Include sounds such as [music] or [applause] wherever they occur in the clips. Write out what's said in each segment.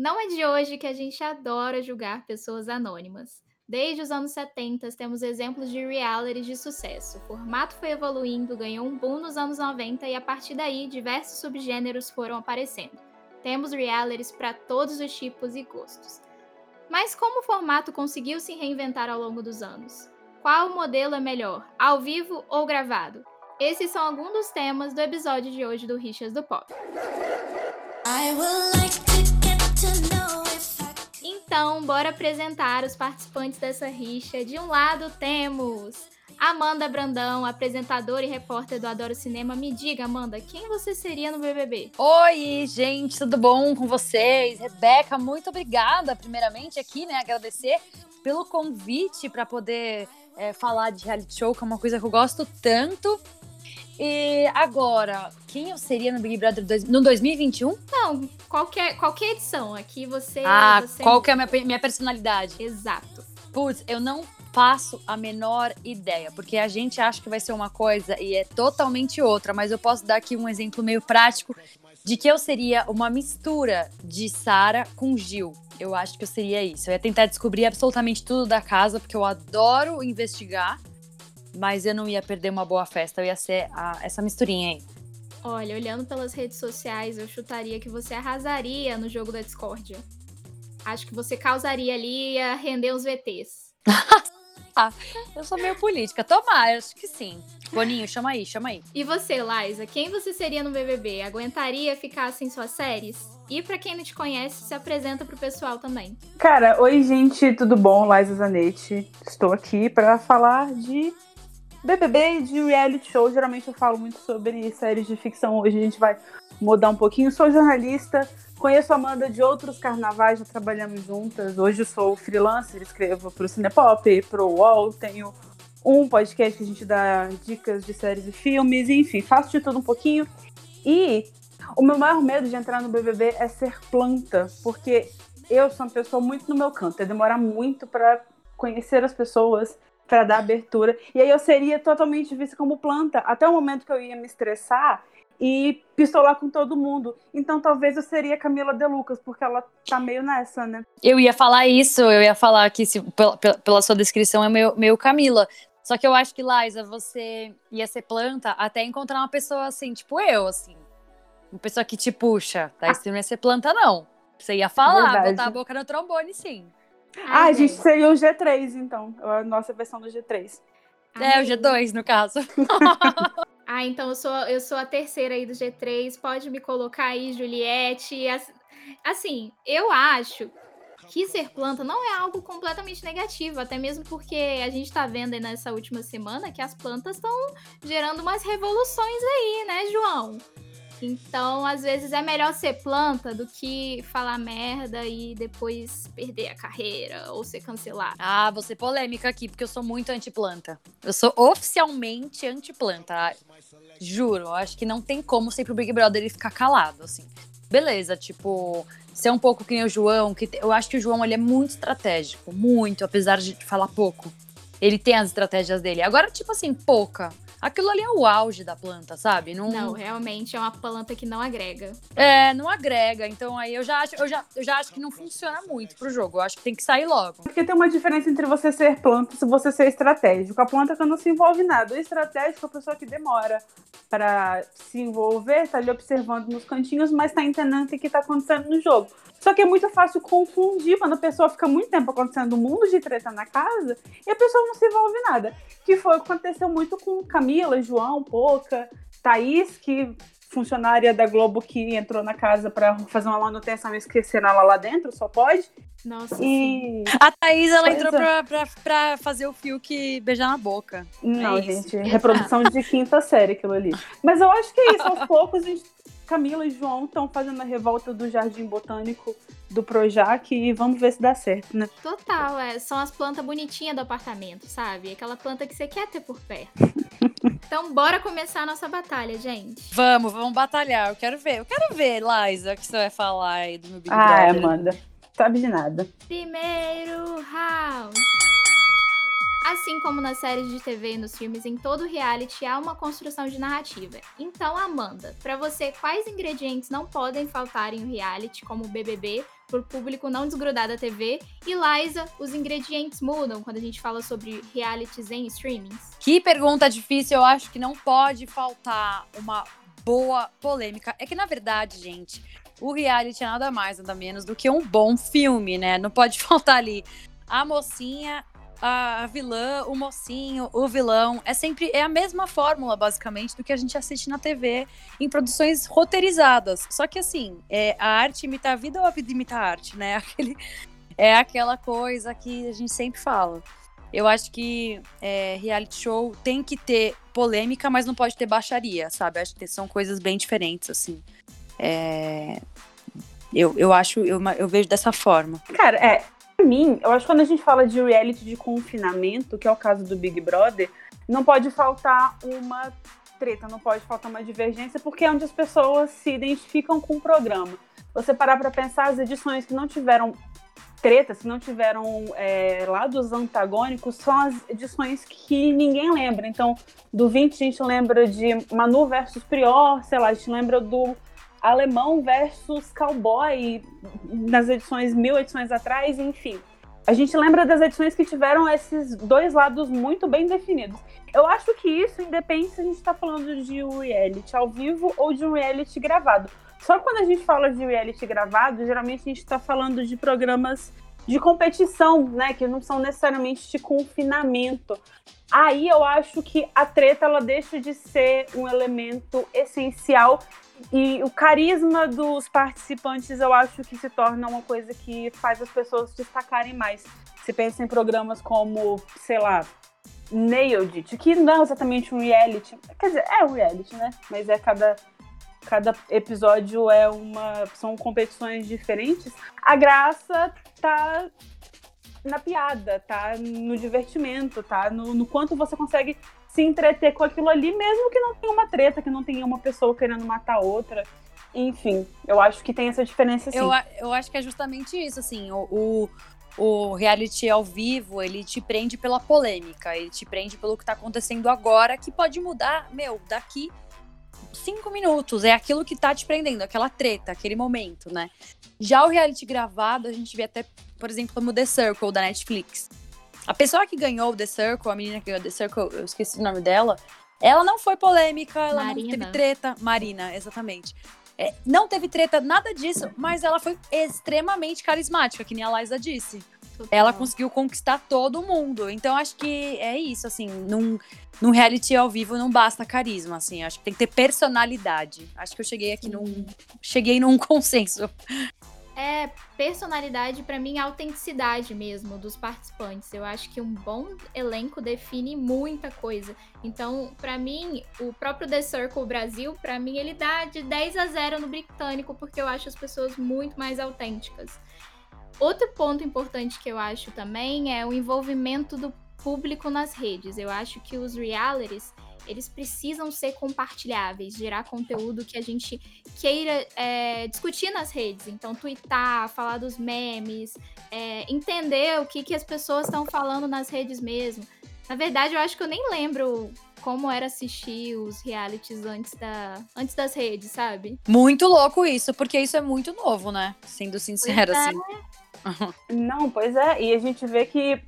Não é de hoje que a gente adora julgar pessoas anônimas. Desde os anos 70, temos exemplos de reality de sucesso. O formato foi evoluindo, ganhou um boom nos anos 90 e a partir daí diversos subgêneros foram aparecendo. Temos realities para todos os tipos e gostos. Mas como o formato conseguiu se reinventar ao longo dos anos? Qual modelo é melhor, ao vivo ou gravado? Esses são alguns dos temas do episódio de hoje do Richas do Pop. Então, bora apresentar os participantes dessa rixa. De um lado temos Amanda Brandão, apresentadora e repórter do Adoro Cinema. Me diga, Amanda, quem você seria no BBB? Oi, gente, tudo bom com vocês? Rebeca, muito obrigada, primeiramente, aqui, né? Agradecer pelo convite para poder é, falar de reality show, que é uma coisa que eu gosto tanto. E agora, quem eu seria no Big Brother dois, no 2021? Não, qualquer, qualquer edição. Aqui você. Ah, você... qual que é a minha, minha personalidade? Exato. Putz, eu não faço a menor ideia, porque a gente acha que vai ser uma coisa e é totalmente outra, mas eu posso dar aqui um exemplo meio prático de que eu seria uma mistura de Sara com Gil. Eu acho que eu seria isso. Eu ia tentar descobrir absolutamente tudo da casa, porque eu adoro investigar mas eu não ia perder uma boa festa, eu ia ser a, essa misturinha aí. Olha, olhando pelas redes sociais, eu chutaria que você arrasaria no jogo da discórdia. Acho que você causaria ali a render os VTs. [laughs] ah, eu sou meio política. Tomar, acho que sim. Boninho, chama aí, chama aí. E você, Liza, quem você seria no BBB? Aguentaria ficar sem suas séries? E para quem não te conhece, se apresenta pro pessoal também. Cara, oi gente, tudo bom? Liza Zanetti. Estou aqui para falar de BBB de reality show, geralmente eu falo muito sobre séries de ficção. Hoje a gente vai mudar um pouquinho. Sou jornalista, conheço a Amanda de outros carnavais, já trabalhamos juntas. Hoje eu sou freelancer, escrevo para o Cinepop, para o UOL, tenho um podcast que a gente dá dicas de séries e filmes, enfim, faço de tudo um pouquinho. E o meu maior medo de entrar no BBB é ser planta, porque eu sou uma pessoa muito no meu canto, é demorar muito para conhecer as pessoas, para dar abertura. E aí eu seria totalmente vista como planta, até o momento que eu ia me estressar e pistolar com todo mundo. Então talvez eu seria Camila De Lucas, porque ela tá meio nessa, né? Eu ia falar isso, eu ia falar que se, pela, pela sua descrição é meio, meio Camila. Só que eu acho que, Liza, você ia ser planta até encontrar uma pessoa assim, tipo eu, assim. Uma pessoa que te puxa. Daí ah. você não ia ser planta, não. Você ia falar, Verdade. botar a boca no trombone, sim. Ah, a gente seria o G3, então. A nossa versão do G3. É, o G2, no caso. [laughs] ah, então eu sou, eu sou a terceira aí do G3. Pode me colocar aí, Juliette. Assim, eu acho que ser planta não é algo completamente negativo, até mesmo porque a gente tá vendo aí nessa última semana que as plantas estão gerando umas revoluções aí, né, João? Então, às vezes é melhor ser planta do que falar merda e depois perder a carreira ou ser cancelado. Ah, ser polêmica aqui, porque eu sou muito anti-planta. Eu sou oficialmente anti-planta. Juro, acho que não tem como ser pro Big Brother ele ficar calado, assim. Beleza, tipo, ser um pouco que nem o João, que eu acho que o João ele é muito estratégico, muito, apesar de falar pouco. Ele tem as estratégias dele. Agora, tipo assim, pouca aquilo ali é o auge da planta, sabe? Não, não realmente é uma planta que não agrega. É, não agrega. Então aí eu já acho, eu já, eu já acho que não funciona muito pro jogo. Eu acho que tem que sair logo. Porque tem uma diferença entre você ser planta e você ser estratégico. A planta que não se envolve nada. O estratégico é a pessoa que demora para se envolver, tá ali observando nos cantinhos, mas tá entendendo o que tá acontecendo no jogo. Só que é muito fácil confundir quando a pessoa fica muito tempo acontecendo um mundo de treta na casa e a pessoa não se envolve em nada. Que foi o que aconteceu muito com Camila, João, Poca, Thaís, que funcionária da Globo que entrou na casa para fazer uma manutenção e esqueceram ela lá dentro, só pode. Nossa. E... A Thaís, ela pois entrou é. pra, pra, pra, fazer o fio que beijar na boca. Não, é gente, reprodução de quinta [laughs] série aquilo ali. Mas eu acho que é isso, aos poucos a gente Camila e João estão fazendo a revolta do Jardim Botânico do Projac e vamos ver se dá certo, né? Total, é. São as plantas bonitinhas do apartamento, sabe? Aquela planta que você quer ter por perto. [laughs] então, bora começar a nossa batalha, gente. Vamos, vamos batalhar. Eu quero ver. Eu quero ver, Liza, o que você vai falar aí do meu Big Ah, Amanda. Sabe de nada. Primeiro round. Assim como nas séries de TV e nos filmes, em todo reality há uma construção de narrativa. Então, Amanda, para você, quais ingredientes não podem faltar em um reality como o BBB o público não desgrudar da TV. E Liza, os ingredientes mudam quando a gente fala sobre realities em streamings? Que pergunta difícil, eu acho que não pode faltar uma boa polêmica. É que, na verdade, gente, o reality é nada mais, nada menos do que um bom filme, né? Não pode [laughs] faltar ali a mocinha a vilã, o mocinho, o vilão. É sempre é a mesma fórmula, basicamente, do que a gente assiste na TV em produções roteirizadas. Só que assim, é, a arte imita a vida ou a vida imita a arte, né? [laughs] Aquele, é aquela coisa que a gente sempre fala. Eu acho que é, reality show tem que ter polêmica, mas não pode ter baixaria, sabe? Acho que são coisas bem diferentes, assim. É, eu, eu acho, eu, eu vejo dessa forma. Cara, é, mim, eu acho que quando a gente fala de reality de confinamento, que é o caso do Big Brother, não pode faltar uma treta, não pode faltar uma divergência, porque é onde as pessoas se identificam com o programa. Você parar para pensar as edições que não tiveram treta, se não tiveram é, lados antagônicos, são as edições que ninguém lembra. Então, do 20 a gente lembra de Manu versus Prior, sei lá, a gente lembra do alemão versus cowboy nas edições mil edições atrás, enfim. A gente lembra das edições que tiveram esses dois lados muito bem definidos. Eu acho que isso independe se a gente está falando de um reality ao vivo ou de um reality gravado. Só quando a gente fala de reality gravado, geralmente a gente está falando de programas de competição, né, que não são necessariamente de confinamento. Aí eu acho que a treta ela deixa de ser um elemento essencial e o carisma dos participantes eu acho que se torna uma coisa que faz as pessoas destacarem mais. Você pensa em programas como, sei lá, Nailed It, que não é exatamente um reality. Quer dizer, é um reality, né? Mas é cada, cada episódio é uma. são competições diferentes. A graça tá na piada, tá no divertimento, tá no, no quanto você consegue se entreter com aquilo ali, mesmo que não tenha uma treta, que não tenha uma pessoa querendo matar outra. Enfim, eu acho que tem essa diferença sim. Eu, eu acho que é justamente isso, assim, o, o, o reality ao vivo, ele te prende pela polêmica, ele te prende pelo que tá acontecendo agora, que pode mudar, meu, daqui cinco minutos. É aquilo que tá te prendendo, aquela treta, aquele momento, né? Já o reality gravado, a gente vê até, por exemplo, como The Circle da Netflix. A pessoa que ganhou o The Circle, a menina que ganhou The Circle, eu esqueci o nome dela, ela não foi polêmica, ela Marina. não teve treta. Marina, exatamente. É, não teve treta, nada disso, mas ela foi extremamente carismática, que nem a Liza disse. Total. Ela conseguiu conquistar todo mundo. Então, acho que é isso, assim, num, num reality ao vivo não basta carisma, assim. Acho que tem que ter personalidade. Acho que eu cheguei aqui num. Cheguei num [laughs] consenso é personalidade, para mim, autenticidade mesmo dos participantes. Eu acho que um bom elenco define muita coisa. Então, para mim, o próprio The Circle Brasil, para mim, ele dá de 10 a 0 no britânico, porque eu acho as pessoas muito mais autênticas. Outro ponto importante que eu acho também é o envolvimento do público nas redes. Eu acho que os realities eles precisam ser compartilháveis, gerar conteúdo que a gente queira é, discutir nas redes. Então, twittar, falar dos memes, é, entender o que, que as pessoas estão falando nas redes mesmo. Na verdade, eu acho que eu nem lembro como era assistir os realities antes, da, antes das redes, sabe? Muito louco isso, porque isso é muito novo, né? Sendo sincera, é. assim. [laughs] Não, pois é, e a gente vê que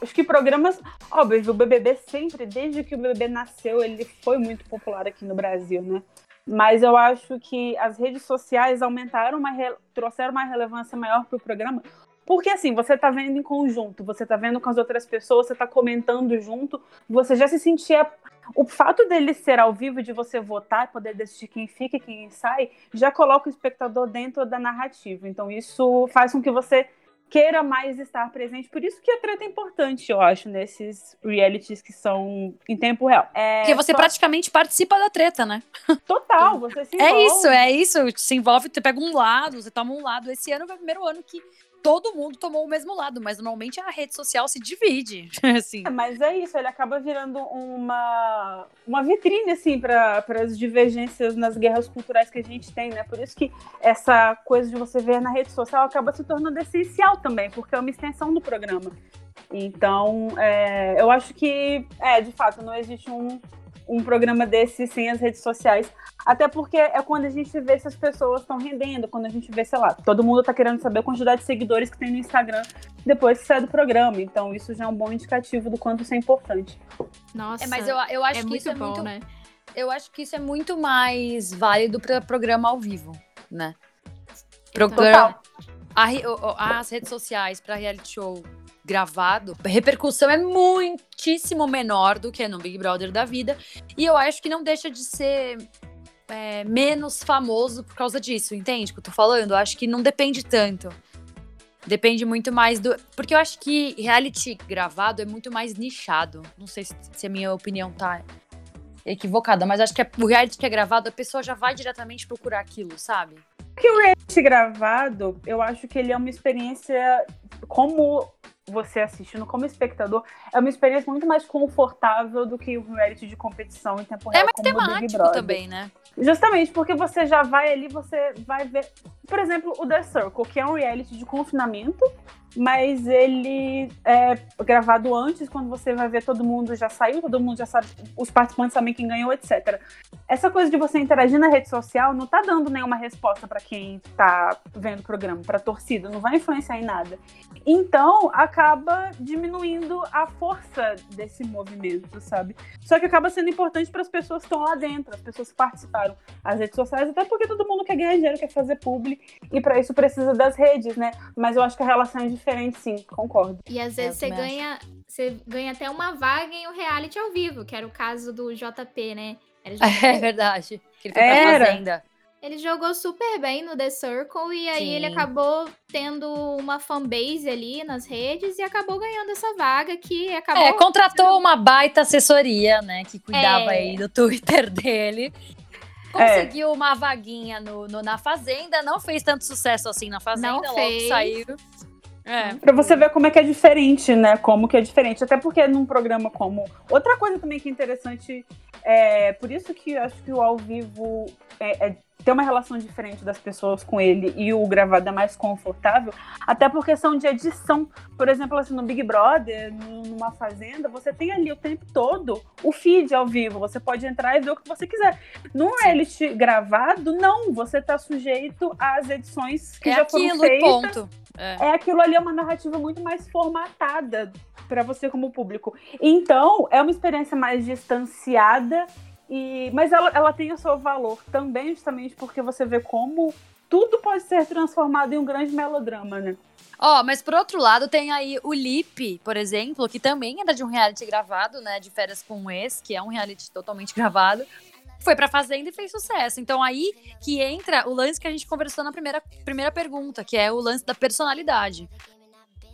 Acho que programas. Óbvio, o BBB sempre, desde que o BBB nasceu, ele foi muito popular aqui no Brasil, né? Mas eu acho que as redes sociais aumentaram uma. trouxeram uma relevância maior para o programa. Porque assim, você tá vendo em conjunto, você tá vendo com as outras pessoas, você tá comentando junto, você já se sentia. O fato dele ser ao vivo, de você votar, poder decidir quem fica e quem sai, já coloca o espectador dentro da narrativa. Então, isso faz com que você queira mais estar presente. Por isso que a treta é importante, eu acho, nesses realities que são em tempo real. É, Porque você só... praticamente participa da treta, né? Total, você se é envolve. É isso, é isso. Se envolve, você pega um lado, você toma um lado. Esse ano foi o primeiro ano que todo mundo tomou o mesmo lado, mas normalmente a rede social se divide, [laughs] assim. É, mas é isso, ele acaba virando uma, uma vitrine, assim, para as divergências nas guerras culturais que a gente tem, né? Por isso que essa coisa de você ver na rede social acaba se tornando essencial também, porque é uma extensão do programa. Então, é, eu acho que, é, de fato, não existe um um programa desse sem as redes sociais. Até porque é quando a gente vê se as pessoas estão rendendo, quando a gente vê, sei lá, todo mundo tá querendo saber a quantidade de seguidores que tem no Instagram depois que sai do programa. Então, isso já é um bom indicativo do quanto isso é importante. Nossa. É, mas eu, eu acho é que muito isso é bom, muito. né? Eu acho que isso é muito mais válido para programa ao vivo, né? Programa, a as redes sociais para reality show gravado, a repercussão é muitíssimo menor do que no Big Brother da vida. E eu acho que não deixa de ser é, menos famoso por causa disso, entende que eu tô falando? Eu acho que não depende tanto. Depende muito mais do. Porque eu acho que reality gravado é muito mais nichado. Não sei se, se a minha opinião tá equivocada, mas acho que é- o reality que é gravado, a pessoa já vai diretamente procurar aquilo, sabe? Esse gravado, eu acho que ele é uma experiência, como você assistindo, como espectador, é uma experiência muito mais confortável do que o reality de competição em tempo É real, mais o Big temático também, né? Justamente porque você já vai ali, você vai ver. Por exemplo, o The Circle, que é um reality de confinamento, mas ele é gravado antes, quando você vai ver todo mundo já saiu, todo mundo já sabe, os participantes sabem quem ganhou, etc. Essa coisa de você interagir na rede social não tá dando nenhuma resposta pra quem tá vendo o programa, pra torcida, não vai influenciar em nada. Então, acaba diminuindo a força desse movimento, sabe? Só que acaba sendo importante para as pessoas que estão lá dentro, as pessoas que participaram, as redes sociais, até porque todo mundo quer ganhar dinheiro, quer fazer publi, e para isso precisa das redes, né? Mas eu acho que a relação é sim, concordo. E às É, vezes eu você ganha, você ganha até uma vaga em um reality ao vivo, que era o caso do JP, né? Ele [laughs] É verdade. Que ele foi Era. pra fazenda. Ele jogou super bem no The Circle e aí ele Sim. acabou tendo uma fanbase ali nas redes e acabou ganhando essa vaga que acabou. É, contratou uma baita assessoria, né? Que cuidava É. aí do Twitter [laughs] dele. Conseguiu uma vaguinha no, no- na Fazenda, não fez tanto sucesso assim na Fazenda, Não logo fez. saiu. É. Pra você ver como é que é diferente, né? Como que é diferente. Até porque num programa como. Outra coisa também que é interessante, é por isso que acho que o ao vivo é, é- tem uma relação diferente das pessoas com ele e o gravado é mais confortável, até por questão de edição. Por exemplo, assim, no Big Brother, nu- numa fazenda, você tem ali o tempo todo o feed ao vivo. Você pode entrar e ver o que você quiser. Num reality gravado, não. Você tá sujeito às edições que É já foram aquilo, e feitas ponto. É. é aquilo ali é uma narrativa muito mais formatada para você como público. Então, é uma experiência mais distanciada e mas ela, ela tem o seu valor também justamente porque você vê como tudo pode ser transformado em um grande melodrama, né? Ó, mas por outro lado, tem aí o Lipe, por exemplo, que também era de um reality gravado, né? De férias com um ex, que é um reality totalmente gravado. Foi pra Fazenda e fez sucesso. Então aí que entra o lance que a gente conversou na primeira, primeira pergunta, que é o lance da personalidade.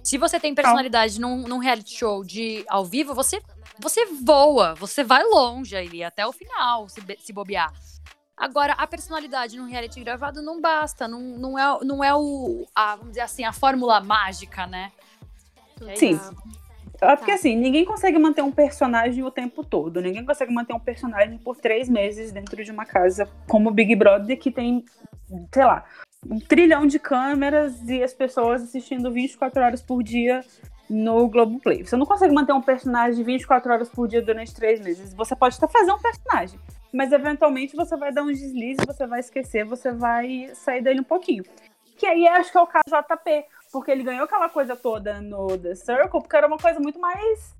Se você tem personalidade num, num reality show de ao vivo, você, você voa, você vai longe ali, até o final, se, se bobear. Agora, a personalidade num reality gravado não basta, não, não é, não é o, a, vamos dizer assim, a fórmula mágica, né? É Sim. isso. É porque assim, ninguém consegue manter um personagem o tempo todo. Ninguém consegue manter um personagem por três meses dentro de uma casa como o Big Brother, que tem, sei lá, um trilhão de câmeras e as pessoas assistindo 24 horas por dia no Globoplay. Você não consegue manter um personagem 24 horas por dia durante três meses. Você pode até fazer um personagem, mas eventualmente você vai dar um deslize, você vai esquecer, você vai sair dele um pouquinho. Que aí acho que é o caso do JP, porque ele ganhou aquela coisa toda no The Circle, porque era uma coisa muito mais.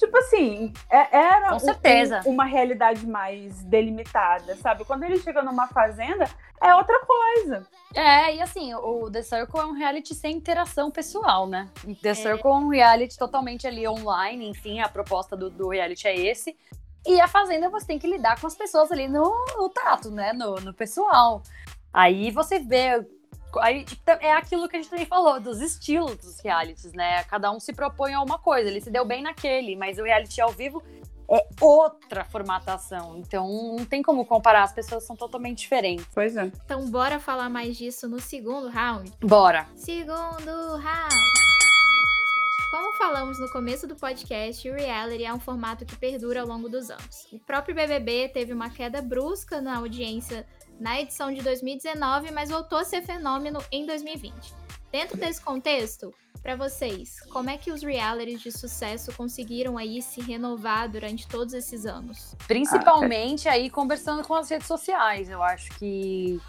Tipo assim, é- era Com um- certeza. um- uma realidade mais delimitada, sabe? Quando ele chega numa fazenda, é outra coisa. É, e assim, o The Circle é um reality sem interação pessoal, né? The Circle é um reality totalmente ali online, enfim, a proposta do, do reality é esse. E a Fazenda você tem que lidar com as pessoas ali no, no tato, né? No, no pessoal. Aí você vê. Aí tipo, é aquilo que a gente também falou, dos estilos dos realities, né? Cada um se propõe a uma coisa. Ele se deu bem naquele, mas o reality ao vivo é outra formatação. Então não tem como comparar, as pessoas são totalmente diferentes. Pois é. Então bora falar mais disso no segundo round. Bora! Segundo round. Como falamos no começo do podcast, o reality é um formato que perdura ao longo dos anos. O próprio BBB teve uma queda brusca na audiência na edição de 2019, mas voltou a ser fenômeno em 2020. Dentro desse contexto, para vocês, como é que os realities de sucesso conseguiram aí se renovar durante todos esses anos? Principalmente aí conversando com as redes sociais. Eu acho que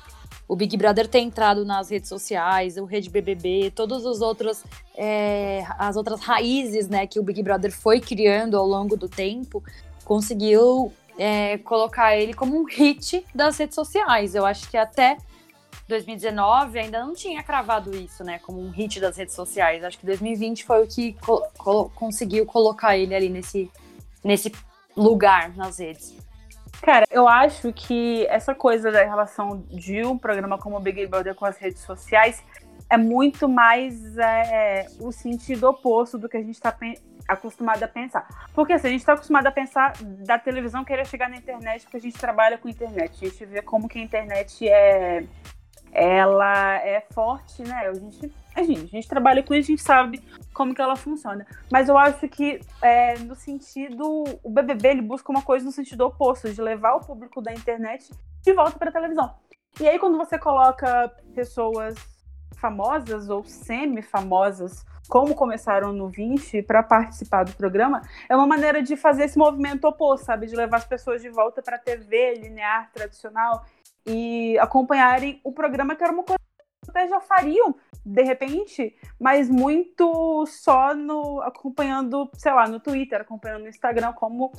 o Big Brother tem entrado nas redes sociais, o Rede BBB, todas as outras, é, as outras raízes né, que o Big Brother foi criando ao longo do tempo, conseguiu é, colocar ele como um hit das redes sociais. Eu acho que até 2019 ainda não tinha cravado isso, né, como um hit das redes sociais. Acho que 2020 foi o que co conseguiu colocar ele ali nesse, nesse lugar nas redes. Cara, eu acho que essa coisa da relação de um programa como o Big Brother com as redes sociais é muito mais é, o sentido oposto do que a gente está acostumado a pensar. Porque assim, a gente está acostumado a pensar da televisão querer chegar na internet, porque a gente trabalha com internet. A gente vê como que a internet é ela é forte, né? A gente, a gente, a gente trabalha com isso, a gente sabe como que ela funciona. Mas eu acho que é, no sentido, o BBB ele busca uma coisa no sentido oposto, de levar o público da internet de volta para a televisão. E aí quando você coloca pessoas famosas ou semi-famosas, como começaram no 20 para participar do programa, é uma maneira de fazer esse movimento oposto, sabe, de levar as pessoas de volta para a TV linear tradicional e acompanharem o programa, que era uma coisa que até já fariam, de repente, mas muito só no acompanhando, sei lá, no Twitter, acompanhando no Instagram, como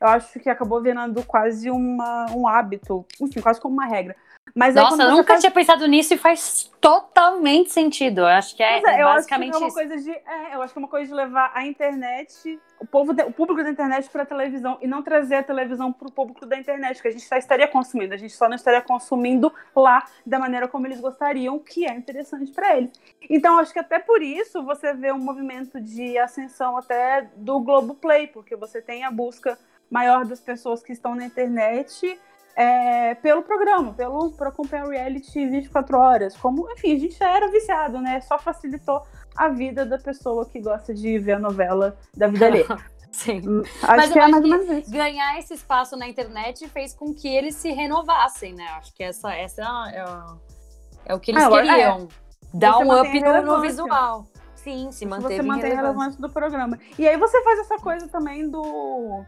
eu acho que acabou virando quase uma, um hábito, enfim, quase como uma regra. Mas Nossa, eu nunca faz... tinha pensado nisso e faz totalmente sentido. Eu acho que é, é, é basicamente acho que é uma coisa de, é, eu acho que é uma coisa de levar a internet, o povo, de, o público da internet para a televisão e não trazer a televisão para o público da internet, que a gente só estaria consumindo, a gente só não estaria consumindo lá da maneira como eles gostariam, que é interessante para eles. Então, acho que até por isso você vê um movimento de ascensão até do Globo Play, porque você tem a busca maior das pessoas que estão na internet é, pelo programa, pelo para acompanhar o reality 24 horas. Como, enfim, a gente já era viciado, né? Só facilitou a vida da pessoa que gosta de ver a novela da vida alheia. [laughs] Sim. Hum, acho Mas que eu é acho mais que ganhar esse espaço na internet fez com que eles se renovassem, né? Acho que essa, essa é, é o que eles ah, queriam. É. Dar você um up no, no, visual. Sim, se manteve Você mantém a relevância do programa. E aí você faz essa coisa também do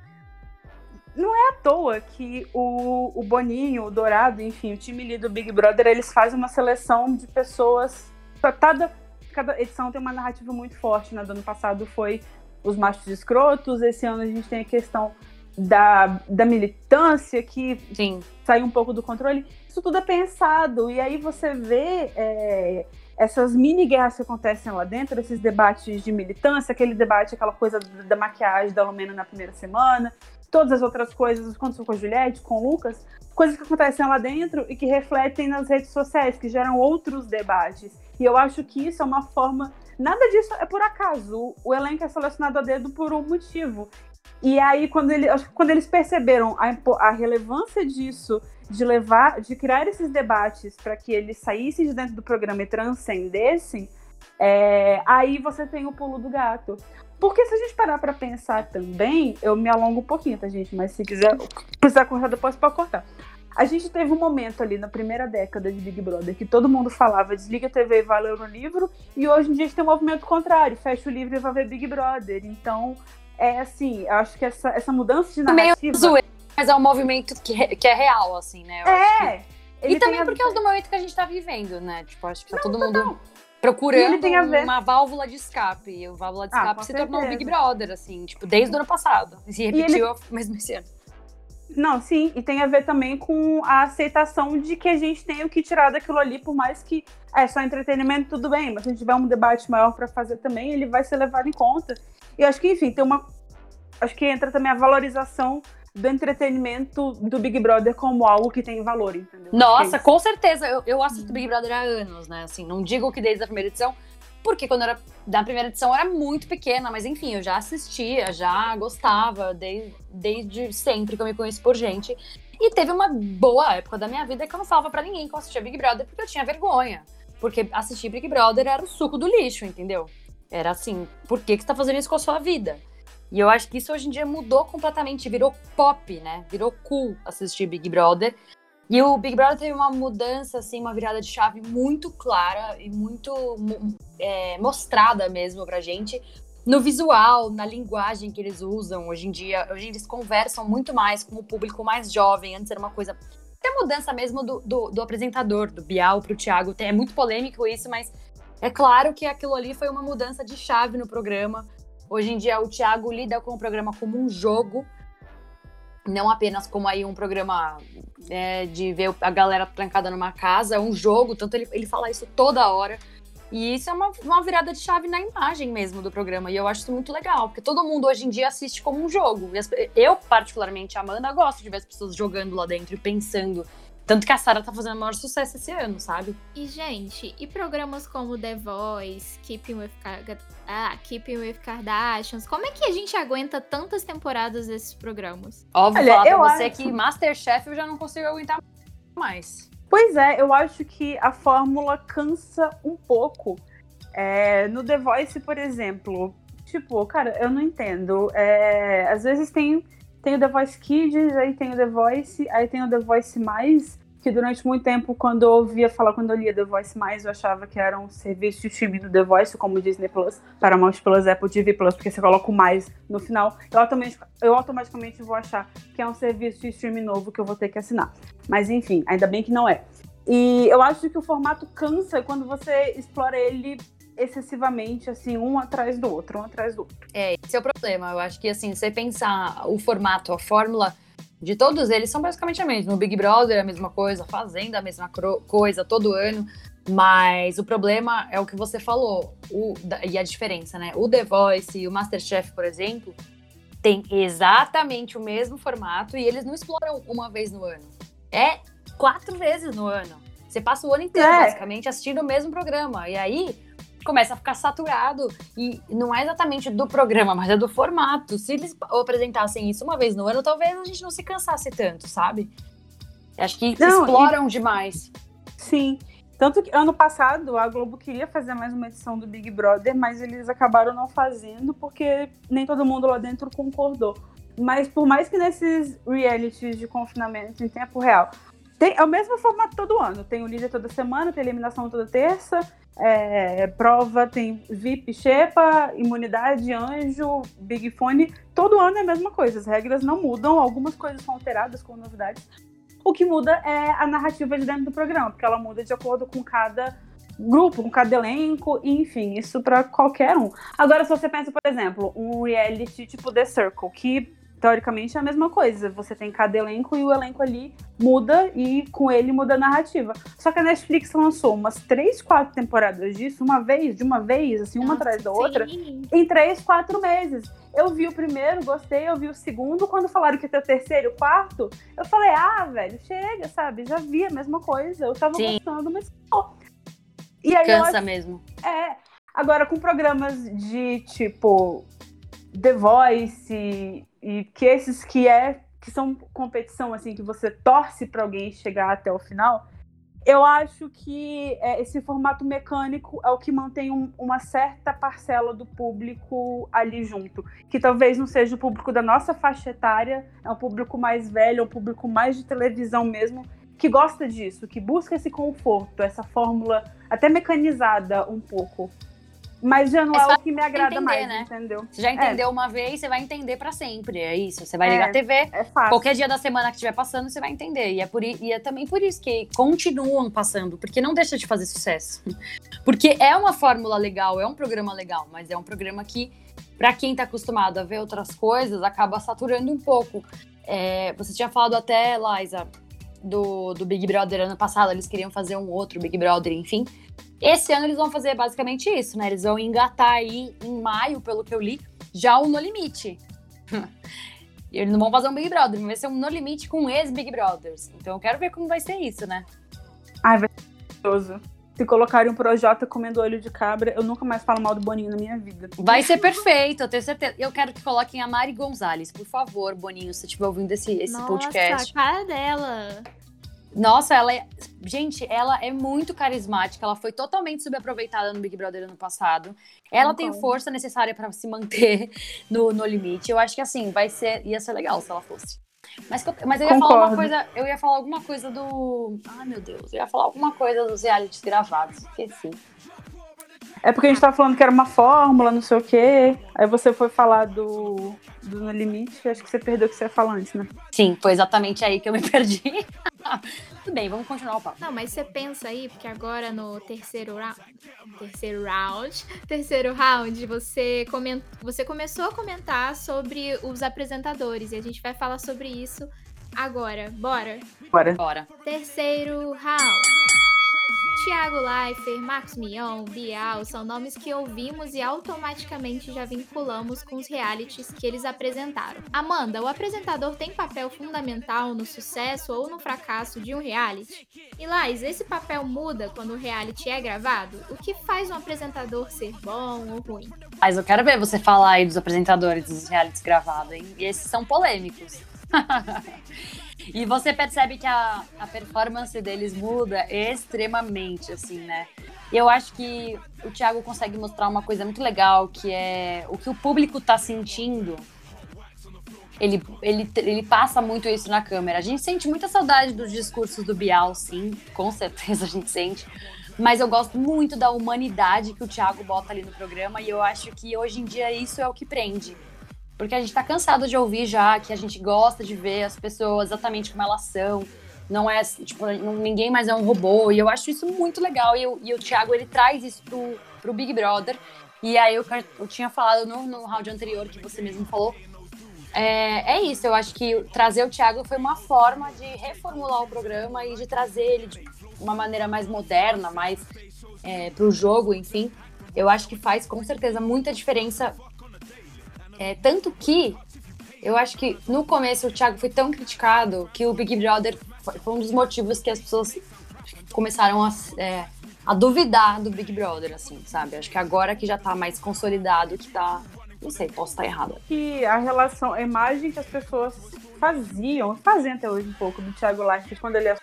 não é à toa que o, o Boninho, o Dourado, enfim, o time ali do Big Brother, eles fazem uma seleção de pessoas. Cada, cada edição tem uma narrativa muito forte, né? Do ano passado foi os machos escrotos, esse ano a gente tem a questão da, da militância que Sim. saiu um pouco do controle. Isso tudo é pensado, e aí você vê é, essas mini guerras que acontecem lá dentro, esses debates de militância, aquele debate, aquela coisa da maquiagem da Lumena na primeira semana, todas as outras coisas, aconteceu com a Juliette, com o Lucas, coisas que acontecem lá dentro e que refletem nas redes sociais, que geram outros debates. E eu acho que isso é uma forma. Nada disso é por acaso. O elenco é selecionado a dedo por um motivo. E aí, quando, ele, quando eles perceberam a, a relevância disso, de levar, de criar esses debates para que eles saíssem de dentro do programa e transcendessem, é, aí você tem o pulo do gato. Porque se a gente parar para pensar também, eu me alongo um pouquinho, tá, gente? Mas se quiser precisar cortar depois, pode cortar. A gente teve um momento ali na primeira década de Big Brother que todo mundo falava desliga a TV e vai ler o livro, e hoje em dia a gente tem um movimento contrário, fecha o livro e vai ver Big Brother. Então, é assim, eu acho que essa, essa mudança de narrativa... Meio zoeiro, mas é um movimento que, que é real, assim, né? Eu é! E também porque é o do momento que a gente tá vivendo, né? Tipo, acho que tá não, todo mundo... Não procurando uma válvula de escape. E a válvula de ah, escape ah, se certeza. tornou o Big Brother, assim, tipo, desde o ano passado. E se repetiu ele... [laughs] mesmo esse ano. Não, sim, e tem a ver também com a aceitação de que a gente tem o que tirar daquilo ali, por mais que é só entretenimento, tudo bem, mas se a gente tiver um debate maior para fazer também, ele vai ser levado em conta. E acho que, enfim, tem uma. Acho que entra também a valorização do entretenimento do Big Brother como algo que tem valor, entendeu? Nossa, é com certeza. Eu, eu assisto Big Brother há anos, né? Assim, não digo que desde a primeira edição, porque quando era da primeira edição eu era muito pequena, mas enfim, eu já assistia, já gostava, desde, desde sempre que eu me conheço por gente. E teve uma boa época da minha vida que eu não falava para ninguém que eu assistia Big Brother porque eu tinha vergonha. Porque assistir Big Brother era o suco do lixo, entendeu? Era assim, por que, que você tá fazendo isso com a sua vida? E eu acho que isso hoje em dia mudou completamente, virou pop, né? Virou cool assistir Big Brother. E o Big Brother teve uma mudança, assim, uma virada de chave muito clara e muito é, mostrada mesmo pra gente. No visual, na linguagem que eles usam hoje em dia. Hoje eles conversam muito mais com o público mais jovem. Antes era uma coisa. Tem a mudança mesmo do, do, do apresentador, do Bial pro Thiago. É muito polêmico isso, mas é claro que aquilo ali foi uma mudança de chave no programa. Hoje em dia o Thiago lida com o programa como um jogo não apenas como aí um programa é, de ver a galera trancada numa casa, é um jogo, tanto ele, ele fala isso toda hora. E isso é uma, uma virada de chave na imagem mesmo do programa. E eu acho isso muito legal, porque todo mundo hoje em dia assiste como um jogo. eu, particularmente, Amanda, gosto de ver as pessoas jogando lá dentro e pensando tanto que a Sarah tá fazendo o maior sucesso esse ano, sabe? E, gente, e programas como The Voice, Keeping with, ah, Keeping with Kardashians, como é que a gente aguenta tantas temporadas desses programas? Óbvio, Olha, falar pra eu você acho... que Masterchef eu já não consigo aguentar mais. Pois é, eu acho que a fórmula cansa um pouco. É, no The Voice, por exemplo, tipo, cara, eu não entendo. É, às vezes tem tem o The Voice Kids, aí tem o The Voice, aí tem o The Voice Mais, que durante muito tempo, quando eu ouvia falar, quando eu lia The Voice Mais, eu achava que era um serviço de streaming do The Voice, como Disney Plus, Paramount Plus, Apple TV Plus, porque você coloca o mais no final, eu automaticamente, eu automaticamente vou achar que é um serviço de streaming novo que eu vou ter que assinar. Mas enfim, ainda bem que não é. E eu acho que o formato cansa quando você explora ele excessivamente, assim, um atrás do outro, um atrás do outro. É, esse é o problema. Eu acho que, assim, você pensar o formato, a fórmula de todos eles são basicamente a mesma. O Big Brother é a mesma coisa, Fazenda é a mesma coisa, todo ano. Mas o problema é o que você falou, o, e a diferença, né? O The Voice e o Masterchef, por exemplo, tem exatamente o mesmo formato e eles não exploram uma vez no ano. É quatro vezes no ano. Você passa o ano inteiro, é. basicamente, assistindo o mesmo programa. E aí, começa a ficar saturado. E não é exatamente do programa, mas é do formato. Se eles apresentassem isso uma vez no ano, talvez a gente não se cansasse tanto, sabe? Acho que não, exploram e... demais. Sim. Tanto que ano passado a Globo queria fazer mais uma edição do Big Brother, mas eles acabaram não fazendo porque nem todo mundo lá dentro concordou. Mas por mais que nesses realities de confinamento em tempo real, tem, é o mesmo formato todo ano. Tem o líder toda semana, tem eliminação toda terça, é, prova tem VIP, Xepa, imunidade, anjo, Big Fone. Todo ano é a mesma coisa, as regras não mudam, algumas coisas são alteradas com novidades. O que muda é a narrativa de dentro do programa, porque ela muda de acordo com cada grupo, com cada elenco, enfim, isso para qualquer um. Agora, se você pensa, por exemplo, um reality tipo The Circle, que teoricamente é a mesma coisa. Você tem cada elenco e o elenco ali muda e com ele muda a narrativa. Só que a Netflix lançou umas três, quatro temporadas disso, uma vez, de uma vez, assim, uma Nossa, atrás da outra, sim. em três, quatro meses. Eu vi o primeiro, gostei, eu vi o segundo. Quando falaram que ia ter o terceiro e o quarto, eu falei, ah, velho, chega, sabe? Já vi a mesma coisa. Eu tava sim. gostando, mas. Oh. E aí, Cansa acho... mesmo. É. Agora, com programas de tipo The Voice e que esses que é que são competição assim que você torce para alguém chegar até o final, eu acho que é, esse formato mecânico é o que mantém um, uma certa parcela do público ali junto, que talvez não seja o público da nossa faixa etária, é um público mais velho, é um público mais de televisão mesmo, que gosta disso, que busca esse conforto, essa fórmula até mecanizada um pouco. Mas já não é, é o que me agrada entender, mais, né? entendeu? Você já é. entendeu é. uma vez, você vai entender para sempre. É isso. Você vai ligar é, a TV, é qualquer dia da semana que estiver passando, você vai entender. E é, por, e é também por isso que continuam passando, porque não deixa de fazer sucesso. Porque é uma fórmula legal, é um programa legal, mas é um programa que, para quem tá acostumado a ver outras coisas, acaba saturando um pouco. É, você tinha falado até, Liza, do, do Big Brother ano passado, eles queriam fazer um outro Big Brother, enfim. Esse ano eles vão fazer basicamente isso, né? Eles vão engatar aí em maio, pelo que eu li, já o No Limite. [laughs] eles não vão fazer um Big Brother, vai ser um No Limite com ex-Big Brothers. Então eu quero ver como vai ser isso, né? Ai, vai ser maravilhoso. Se colocarem um Projota comendo olho de cabra, eu nunca mais falo mal do Boninho na minha vida. Vai ser perfeito, eu tenho certeza. Eu quero que coloquem a Mari Gonzalez, por favor, Boninho, se estiver ouvindo esse, esse Nossa, podcast. Nossa, a cara dela. Nossa, ela é. Gente, ela é muito carismática. Ela foi totalmente subaproveitada no Big Brother ano passado. Ela tem força necessária para se manter [laughs] no, no limite. Eu acho que assim, vai ser. ia ser legal se ela fosse. Mas, mas eu ia Concordo. falar uma coisa, eu ia falar alguma coisa do. Ai, meu Deus, eu ia falar alguma coisa dos realities gravados, esqueci. É porque a gente tava falando que era uma fórmula, não sei o quê. Aí você foi falar do, do No Limite, acho que você perdeu o que você ia falar antes, né? Sim, foi exatamente aí que eu me perdi. [laughs] [laughs] Tudo bem, vamos continuar o papo. Não, mas você pensa aí, porque agora no terceiro round, terceiro round, [laughs] terceiro round, você, coment, você começou a comentar sobre os apresentadores e a gente vai falar sobre isso agora. Bora? Bora. Bora. Terceiro round. Tiago Leifert, Marcos Mion, Bial são nomes que ouvimos e automaticamente já vinculamos com os realities que eles apresentaram. Amanda, o apresentador tem papel fundamental no sucesso ou no fracasso de um reality? E Lais, esse papel muda quando o reality é gravado? O que faz um apresentador ser bom ou ruim? Mas eu quero ver você falar aí dos apresentadores dos realities gravados, hein? E esses são polêmicos. [laughs] E você percebe que a, a performance deles muda extremamente, assim, né? Eu acho que o Thiago consegue mostrar uma coisa muito legal, que é o que o público tá sentindo. Ele, ele, ele passa muito isso na câmera. A gente sente muita saudade dos discursos do Bial, sim, com certeza a gente sente. Mas eu gosto muito da humanidade que o Thiago bota ali no programa e eu acho que hoje em dia isso é o que prende. Porque a gente tá cansado de ouvir já que a gente gosta de ver as pessoas exatamente como elas são. Não é, tipo, ninguém mais é um robô. E eu acho isso muito legal. E, eu, e o Thiago, ele traz isso pro, pro Big Brother. E aí eu, eu tinha falado no, no round anterior, que você mesmo falou. É, é isso, eu acho que trazer o Thiago foi uma forma de reformular o programa e de trazer ele de uma maneira mais moderna, mais é, pro jogo, enfim. Eu acho que faz com certeza muita diferença é, tanto que eu acho que no começo o Thiago foi tão criticado que o Big Brother foi um dos motivos que as pessoas começaram a, é, a duvidar do Big Brother, assim, sabe? Acho que agora que já tá mais consolidado, que tá. Não sei, posso estar errada. Que a relação, a imagem que as pessoas faziam, fazem até hoje um pouco do Thiago Leifert quando ele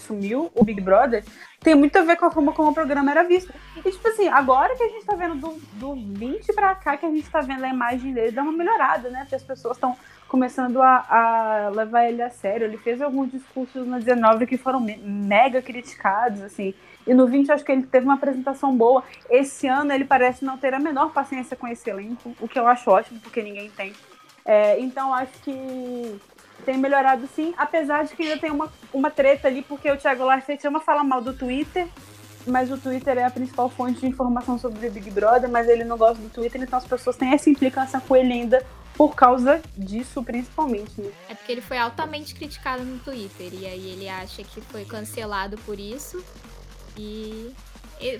assumiu o Big Brother, tem muito a ver com a forma como o programa era visto. E, tipo assim, agora que a gente tá vendo do, do 20 pra cá, que a gente tá vendo a imagem dele, dá uma melhorada, né? Porque as pessoas estão começando a, a, levar ele a sério. Ele fez alguns discursos no 19 que foram me mega criticados, assim. E no 20 acho que ele teve uma apresentação boa. Esse ano ele parece não ter a menor paciência com esse elenco, o que eu acho ótimo, porque ninguém tem. É, então acho que tem melhorado sim, apesar de que ainda tem uma, uma treta ali, porque o Thiago Leifert ama falar mal do Twitter, mas o Twitter é a principal fonte de informação sobre o Big Brother, mas ele não gosta do Twitter, então as pessoas têm essa implicância com ele ainda por causa disso, principalmente. Né? É porque ele foi altamente criticado no Twitter, e aí ele acha que foi cancelado por isso, e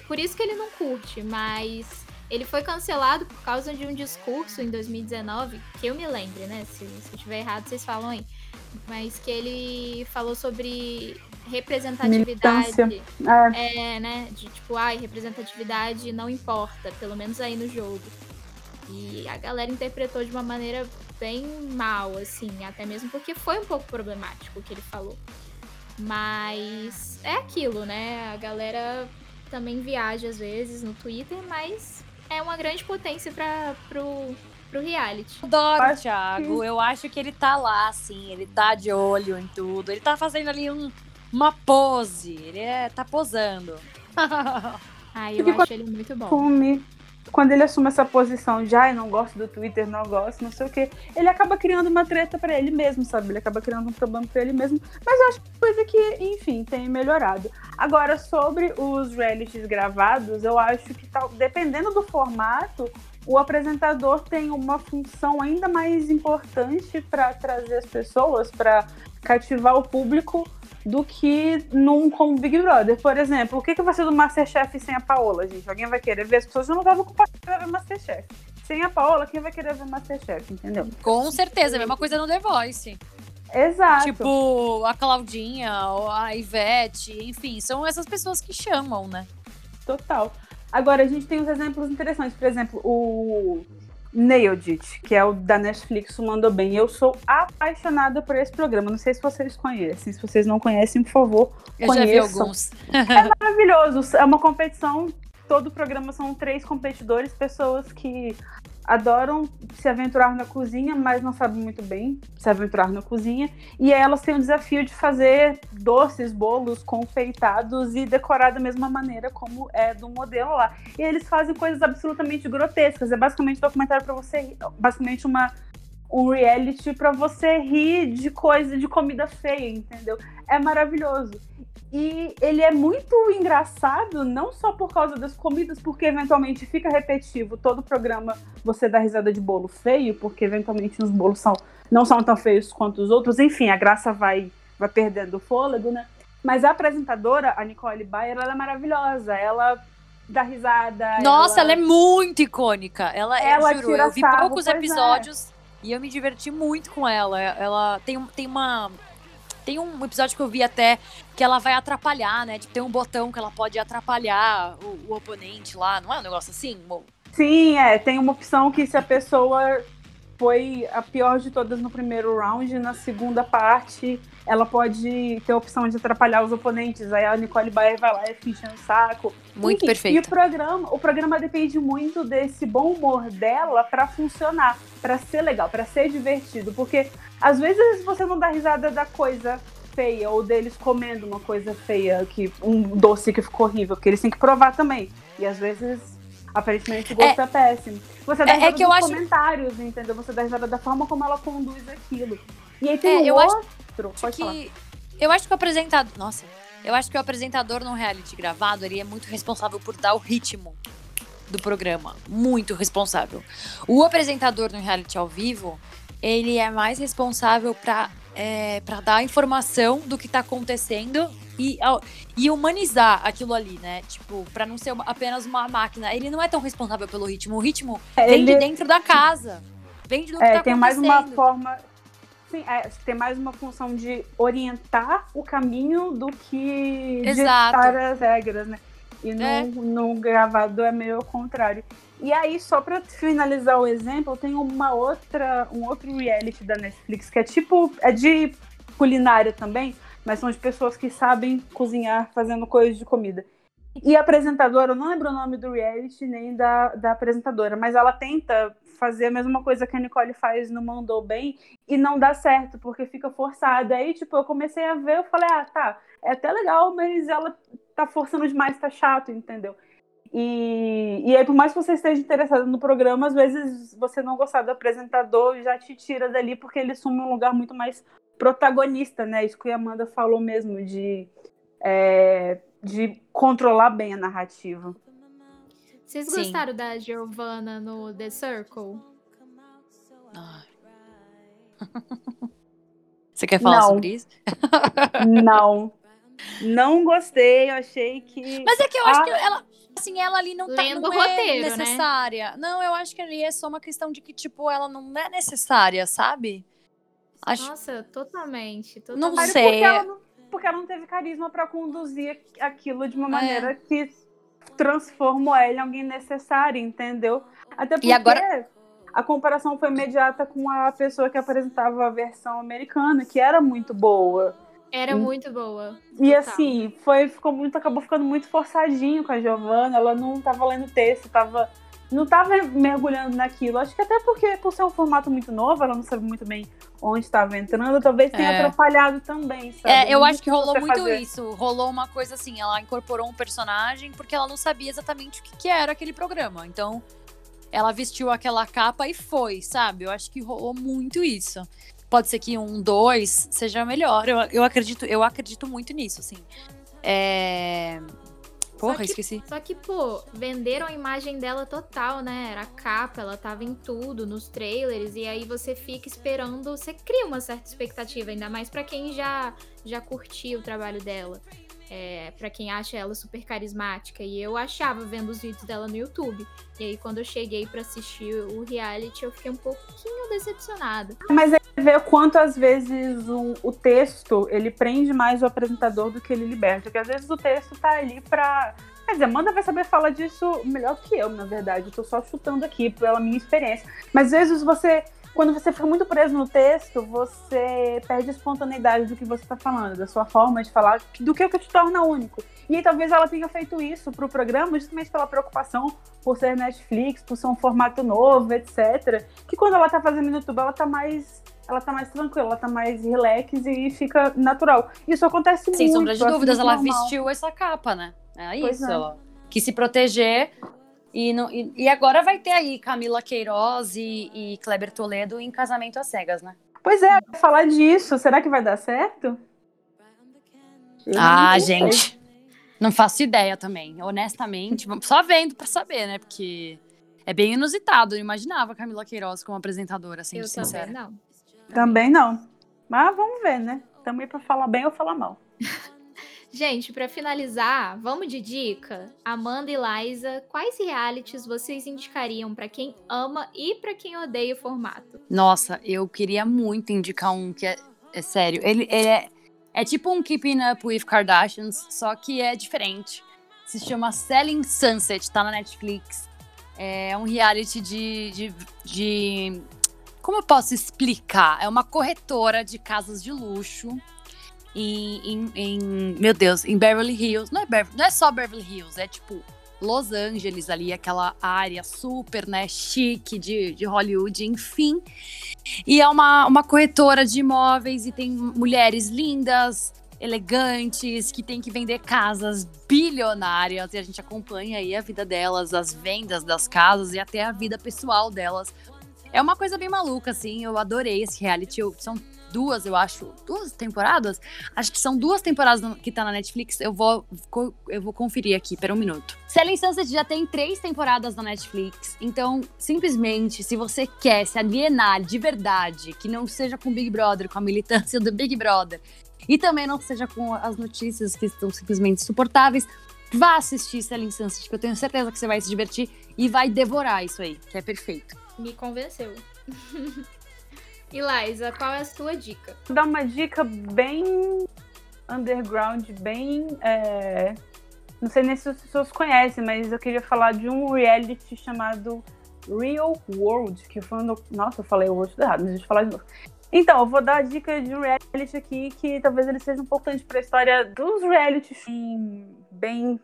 por isso que ele não curte, mas ele foi cancelado por causa de um discurso em 2019, que eu me lembre, né? Se, se eu estiver errado, vocês falam aí. Mas que ele falou sobre representatividade. É. é, né? De tipo, ai, representatividade não importa, pelo menos aí no jogo. E a galera interpretou de uma maneira bem mal, assim, até mesmo porque foi um pouco problemático o que ele falou. Mas é aquilo, né? A galera também viaja às vezes no Twitter, mas é uma grande potência para pro, pro reality. Adoro o Thiago. Que... Eu acho que ele tá lá, assim, ele tá de olho em tudo. Ele tá fazendo ali um, uma pose. Ele é, tá posando. [laughs] Ai, eu acho ele muito bom. Come, quando ele assume essa posição de ai, não gosto do Twitter, não gosto, não sei o quê, ele acaba criando uma treta para ele mesmo, sabe? Ele acaba criando um problema para ele mesmo. Mas eu acho que coisa que, enfim, tem melhorado. Agora, sobre os realities gravados, eu acho que tal, dependendo do formato, o apresentador tem uma função ainda mais importante para trazer as pessoas, para cativar o público do que num como Big Brother. Por exemplo, o que, que vai ser do Masterchef sem a Paola, gente? Alguém vai querer ver? As pessoas não estavam ocupadas para ver Masterchef. Sem a Paola, quem vai querer ver Masterchef, entendeu? Com certeza, a mesma coisa no The Voice. Exato. Tipo, a Claudinha, a Ivete, enfim, são essas pessoas que chamam, né? Total. Agora, a gente tem uns exemplos interessantes. Por exemplo, o Nailed It, que é o da Netflix, o Mandou Bem. Eu sou apaixonada por esse programa. Não sei se vocês conhecem. Se vocês não conhecem, por favor, Eu conheçam. já vi alguns. é maravilhoso. É uma competição todo o programa são três competidores, pessoas que adoram se aventurar na cozinha, mas não sabem muito bem se aventurar na cozinha. E elas têm o desafio de fazer doces, bolos confeitados e decorar da mesma maneira como é do modelo lá. E eles fazem coisas absolutamente grotescas. É basicamente um documentário para você, basicamente uma um reality para você rir de coisa de comida feia, entendeu? É maravilhoso. E ele é muito engraçado, não só por causa das comidas, porque eventualmente fica repetitivo. Todo programa você dá risada de bolo feio, porque eventualmente os bolos são, não são tão feios quanto os outros. Enfim, a graça vai, vai perdendo o fôlego, né? Mas a apresentadora, a Nicole Bayer, ela é maravilhosa. Ela dá risada. Nossa, ela, ela é muito icônica. Ela, ela juro, eu vi sarro, poucos é. episódios é. e eu me diverti muito com ela. Ela tem, tem uma tem um episódio que eu vi até que ela vai atrapalhar, né? Tipo, tem um botão que ela pode atrapalhar o, o oponente lá, não é um negócio assim? Sim, é. Tem uma opção que se a pessoa foi a pior de todas no primeiro round, na segunda parte ela pode ter a opção de atrapalhar os oponentes. Aí a Nicole Bayer vai lá e fica no saco. Muito Enfim, perfeito. E o programa, o programa depende muito desse bom humor dela para funcionar, para ser legal, para ser divertido, porque às vezes você não dá risada da coisa feia ou deles comendo uma coisa feia, que um doce que ficou horrível, porque eles têm que provar também. E às vezes, aparentemente, o gosto é, é péssimo. Você dá é, risada é dos comentários, entendeu? Você dá risada da forma como ela conduz aquilo. E aí tem é, um outro. Acho que... Falar. Eu acho que o apresentador. Nossa. Eu acho que o apresentador no reality gravado, ele é muito responsável por dar o ritmo do programa. Muito responsável. O apresentador no reality ao vivo, ele é mais responsável para é, para dar informação do que tá acontecendo e, e humanizar aquilo ali, né? Tipo, para não ser apenas uma máquina. Ele não é tão responsável pelo ritmo. O ritmo é, vem ele... de dentro da casa. Vem de do que é, tá tem mais uma forma. Sim, é, tem mais uma função de orientar o caminho do que Exato. ditar as regras, né? E no, é. no gravado é meio ao contrário. E aí, só para finalizar o exemplo, tem uma outra, um outro reality da Netflix que é tipo, é de culinária também, mas são de pessoas que sabem cozinhar fazendo coisas de comida. E a apresentadora, eu não lembro o nome do reality nem da, da apresentadora, mas ela tenta fazer a mesma coisa que a Nicole faz no Mandou Bem e não dá certo, porque fica forçada. Aí, tipo, eu comecei a ver, eu falei, ah, tá, é até legal, mas ela tá forçando demais, tá chato, entendeu? E, e aí, por mais que você esteja interessado no programa, às vezes você não gostar do apresentador já te tira dali, porque ele assume um lugar muito mais protagonista, né? Isso que a Amanda falou mesmo, de, é, de controlar bem a narrativa. Vocês Sim. gostaram da Giovanna no The Circle? [laughs] Você quer falar não. sobre isso? [laughs] não. Não gostei, eu achei que. Mas é que eu acho que ela assim, ela ali não tá não é roteiro, né? necessária. Né? Não, eu acho que ali é só uma questão de que, tipo, ela não é necessária, sabe? Acho... Nossa, totalmente. totalmente. Não sei. Porque ela não, porque ela não teve carisma para conduzir aquilo de uma é. maneira que transformou ela em alguém necessário, entendeu? Até porque e agora... a comparação foi imediata com a pessoa que apresentava a versão americana, que era muito boa. Era muito boa. E assim, foi, ficou muito, acabou ficando muito forçadinho com a Giovanna. Ela não tava lendo texto, tava. Não tava mergulhando naquilo. Acho que até porque, por ser um formato muito novo, ela não sabe muito bem onde estava entrando, talvez tenha é. atrapalhado também, sabe? É, eu acho que rolou muito fazer. isso. Rolou uma coisa assim, ela incorporou um personagem porque ela não sabia exatamente o que, que era aquele programa. Então, ela vestiu aquela capa e foi, sabe? Eu acho que rolou muito isso pode ser que um dois seja melhor. Eu, eu acredito, eu acredito muito nisso, assim. É... Porra, que, esqueci. Só que, pô, venderam a imagem dela total, né? Era a capa, ela tava em tudo, nos trailers, e aí você fica esperando, você cria uma certa expectativa, ainda mais para quem já, já curtiu o trabalho dela é, para quem acha ela super carismática. E eu achava vendo os vídeos dela no YouTube. E aí, quando eu cheguei para assistir o reality, eu fiquei um pouquinho decepcionada. Mas aí vê o quanto às vezes o, o, texto ele prende mais o apresentador do que ele liberta. Porque às vezes o texto tá ali pra. Quer dizer, Amanda vai saber falar disso melhor que eu, na verdade. Eu tô só chutando aqui pela minha experiência. Mas às vezes você quando você fica muito preso no texto, você perde a espontaneidade do que você está falando, da sua forma de falar, do que é o que te torna único. E aí, talvez ela tenha feito isso para o programa justamente pela preocupação por ser Netflix, por ser um formato novo, etc. Que quando ela está fazendo no YouTube, ela está mais ela tá mais tranquila, ela tá mais relax e fica natural. Isso acontece Sem muito. Sem sombra de dúvidas, ela normal. vestiu essa capa, né? É Pois isso. é. Ela quis se proteger. E, não- e- e agora vai ter aí Camila Queiroz e, e Kleber Toledo em Casamento às Cegas, né? Pois é, falar disso, será que vai dar certo? Eu Ah, não gente. Não faço ideia também, honestamente. Só vendo pra saber, né? Porque é bem inusitado. Eu imaginava a Camila Queiroz como apresentadora, sendo Eu sincera. também não. Também não. Mas vamos ver, né? Também pra falar bem ou falar mal. [laughs] Gente, pra finalizar, vamos de dica? Amanda e Liza, quais realities vocês indicariam pra quem ama e pra quem odeia o formato? Nossa, eu queria muito indicar um que é, é sério. Ele, ele é, é tipo um Keeping Up with Kardashians, só que é diferente. Se chama Selling Sunset, tá na Netflix. É um reality de, de, de- Como eu posso explicar? É uma corretora de casas de luxo. Em, em- em- meu Deus, em Beverly Hills. Não é, não é só Beverly Hills, é tipo Los Angeles ali, aquela área super, né, chique de, de Hollywood, enfim. E é uma, uma corretora de imóveis e tem mulheres lindas, elegantes, que tem que vender casas bilionárias e a gente acompanha aí a vida delas, as vendas das casas e até a vida pessoal delas. É uma coisa bem maluca, assim, eu adorei esse reality. Eu- são duas, eu acho, duas temporadas? Acho que são duas temporadas que tá na Netflix. Eu vou, eu vou conferir aqui, pera um minuto. Selling Sunset já tem três temporadas na Netflix. Então, simplesmente, se você quer se alienar de verdade, que não seja com o Big Brother, com a militância do Big Brother, e também não seja com as notícias que estão simplesmente insuportáveis, vá assistir Selling Sunset, que eu tenho certeza que você vai se divertir e vai devorar isso aí, que é perfeito. Me convenceu. [laughs] e Liza, qual é a sua dica? Vou dar uma dica bem underground, bem. é, Não sei nem se as pessoas conhecem, mas eu queria falar de um reality chamado Real World, que foi um. do- Nossa, eu falei o tudo errado, mas deixa eu falar de novo. Então, eu vou dar a dica de um reality aqui que talvez ele seja importante para a história dos realities bem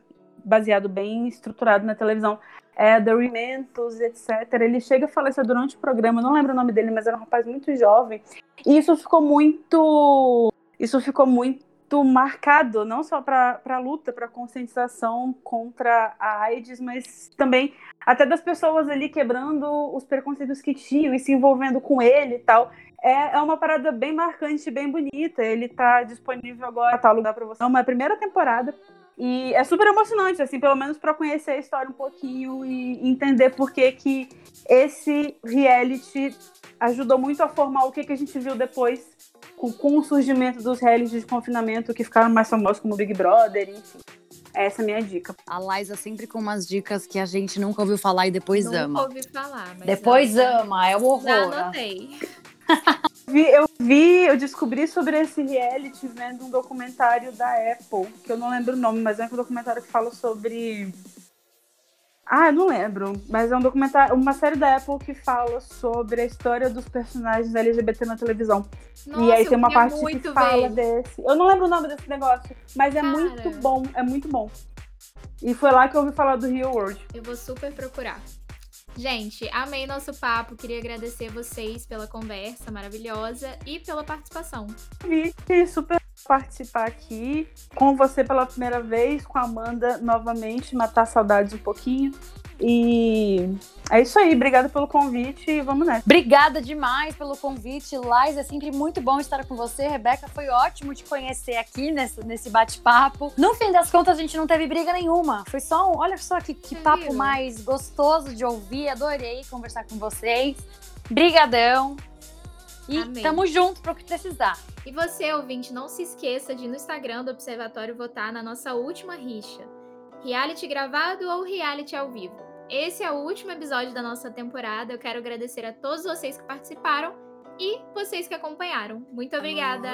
baseado, bem estruturado na televisão. É The Rementos, etc. Ele chega a falecer durante o programa, não lembro o nome dele, mas era um rapaz muito jovem. E isso ficou muito. Isso ficou muito marcado, não só para a luta, para a conscientização contra a AIDS, mas também até das pessoas ali quebrando os preconceitos que tinham e se envolvendo com ele e tal. É, é uma parada bem marcante, bem bonita. Ele tá disponível agora, tá lugar para você. É uma primeira temporada. E é super emocionante, assim, pelo menos para conhecer a história um pouquinho e entender por que que esse reality ajudou muito a formar o que, que a gente viu depois com, com o surgimento dos realities de confinamento que ficaram mais famosos como Big Brother, enfim. Essa é a minha dica. A Liza sempre com umas dicas que a gente nunca ouviu falar e depois Nunca ama. ouvi falar, mas Depois já- ama, é o Já horror. anotei. [laughs] Vi- eu vi, eu descobri sobre esse reality vendo um documentário da Apple, que eu não lembro o nome, mas é um documentário que fala sobre. Ah, eu não lembro, mas é um documentário, uma série da Apple que fala sobre a história dos personagens LGBT na televisão. Nossa, e aí tem uma parte que muito fala desse. Eu não lembro o nome desse negócio, mas é Cara. muito bom, é muito bom. E foi lá que eu ouvi falar do Real World. Eu vou super procurar. Gente, amei nosso papo. Queria agradecer vocês pela conversa maravilhosa e pela participação. convite, super participar aqui com você pela primeira vez, com a Amanda novamente, matar saudades um pouquinho. E é isso aí, obrigada pelo convite e vamos nessa. Obrigada demais pelo convite, Lais. É sempre muito bom estar com você. Rebeca, foi ótimo te conhecer aqui nesse, nesse bate-papo. No fim das contas, a gente não teve briga nenhuma. Foi só um. Olha só que, que papo viu? mais gostoso de ouvir. Adorei conversar com vocês. Brigadão. E Amei. tamo junto pro que precisar. E você, ouvinte, não se esqueça de ir no Instagram do Observatório votar na nossa última rixa: reality gravado ou reality ao vivo. Esse é o último episódio da nossa temporada. Eu quero agradecer a todos vocês que participaram e vocês que acompanharam. Muito obrigada!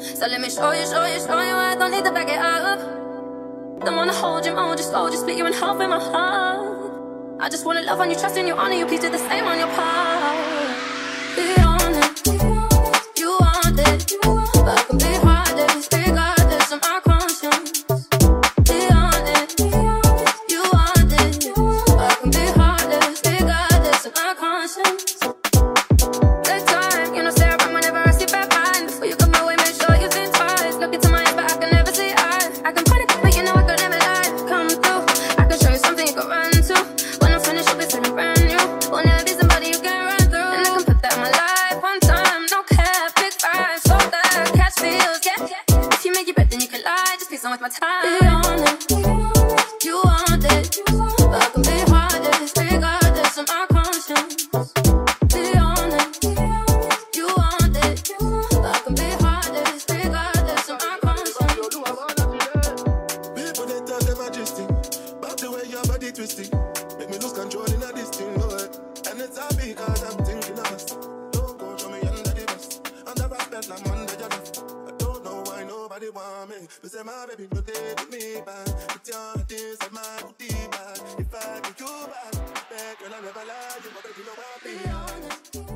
So let me show you, show you, show you. I don't need to back it up. Don't wanna hold you, hold you slow, just split you in half in my heart. I just wanna love on you, trust in you, honor you, please do the same on your part. Be honest, you want it, but I can be heartless, regardless of twisting, make me lose control in a this thing, way. And it's all because I'm thinking of us. Don't go show me under the bus, under respect I'm under your love. I don't know why nobody want me, but say my baby no take me back. Put your heart inside my booty bag. If I be you back, back girl I never lie, you you know I be.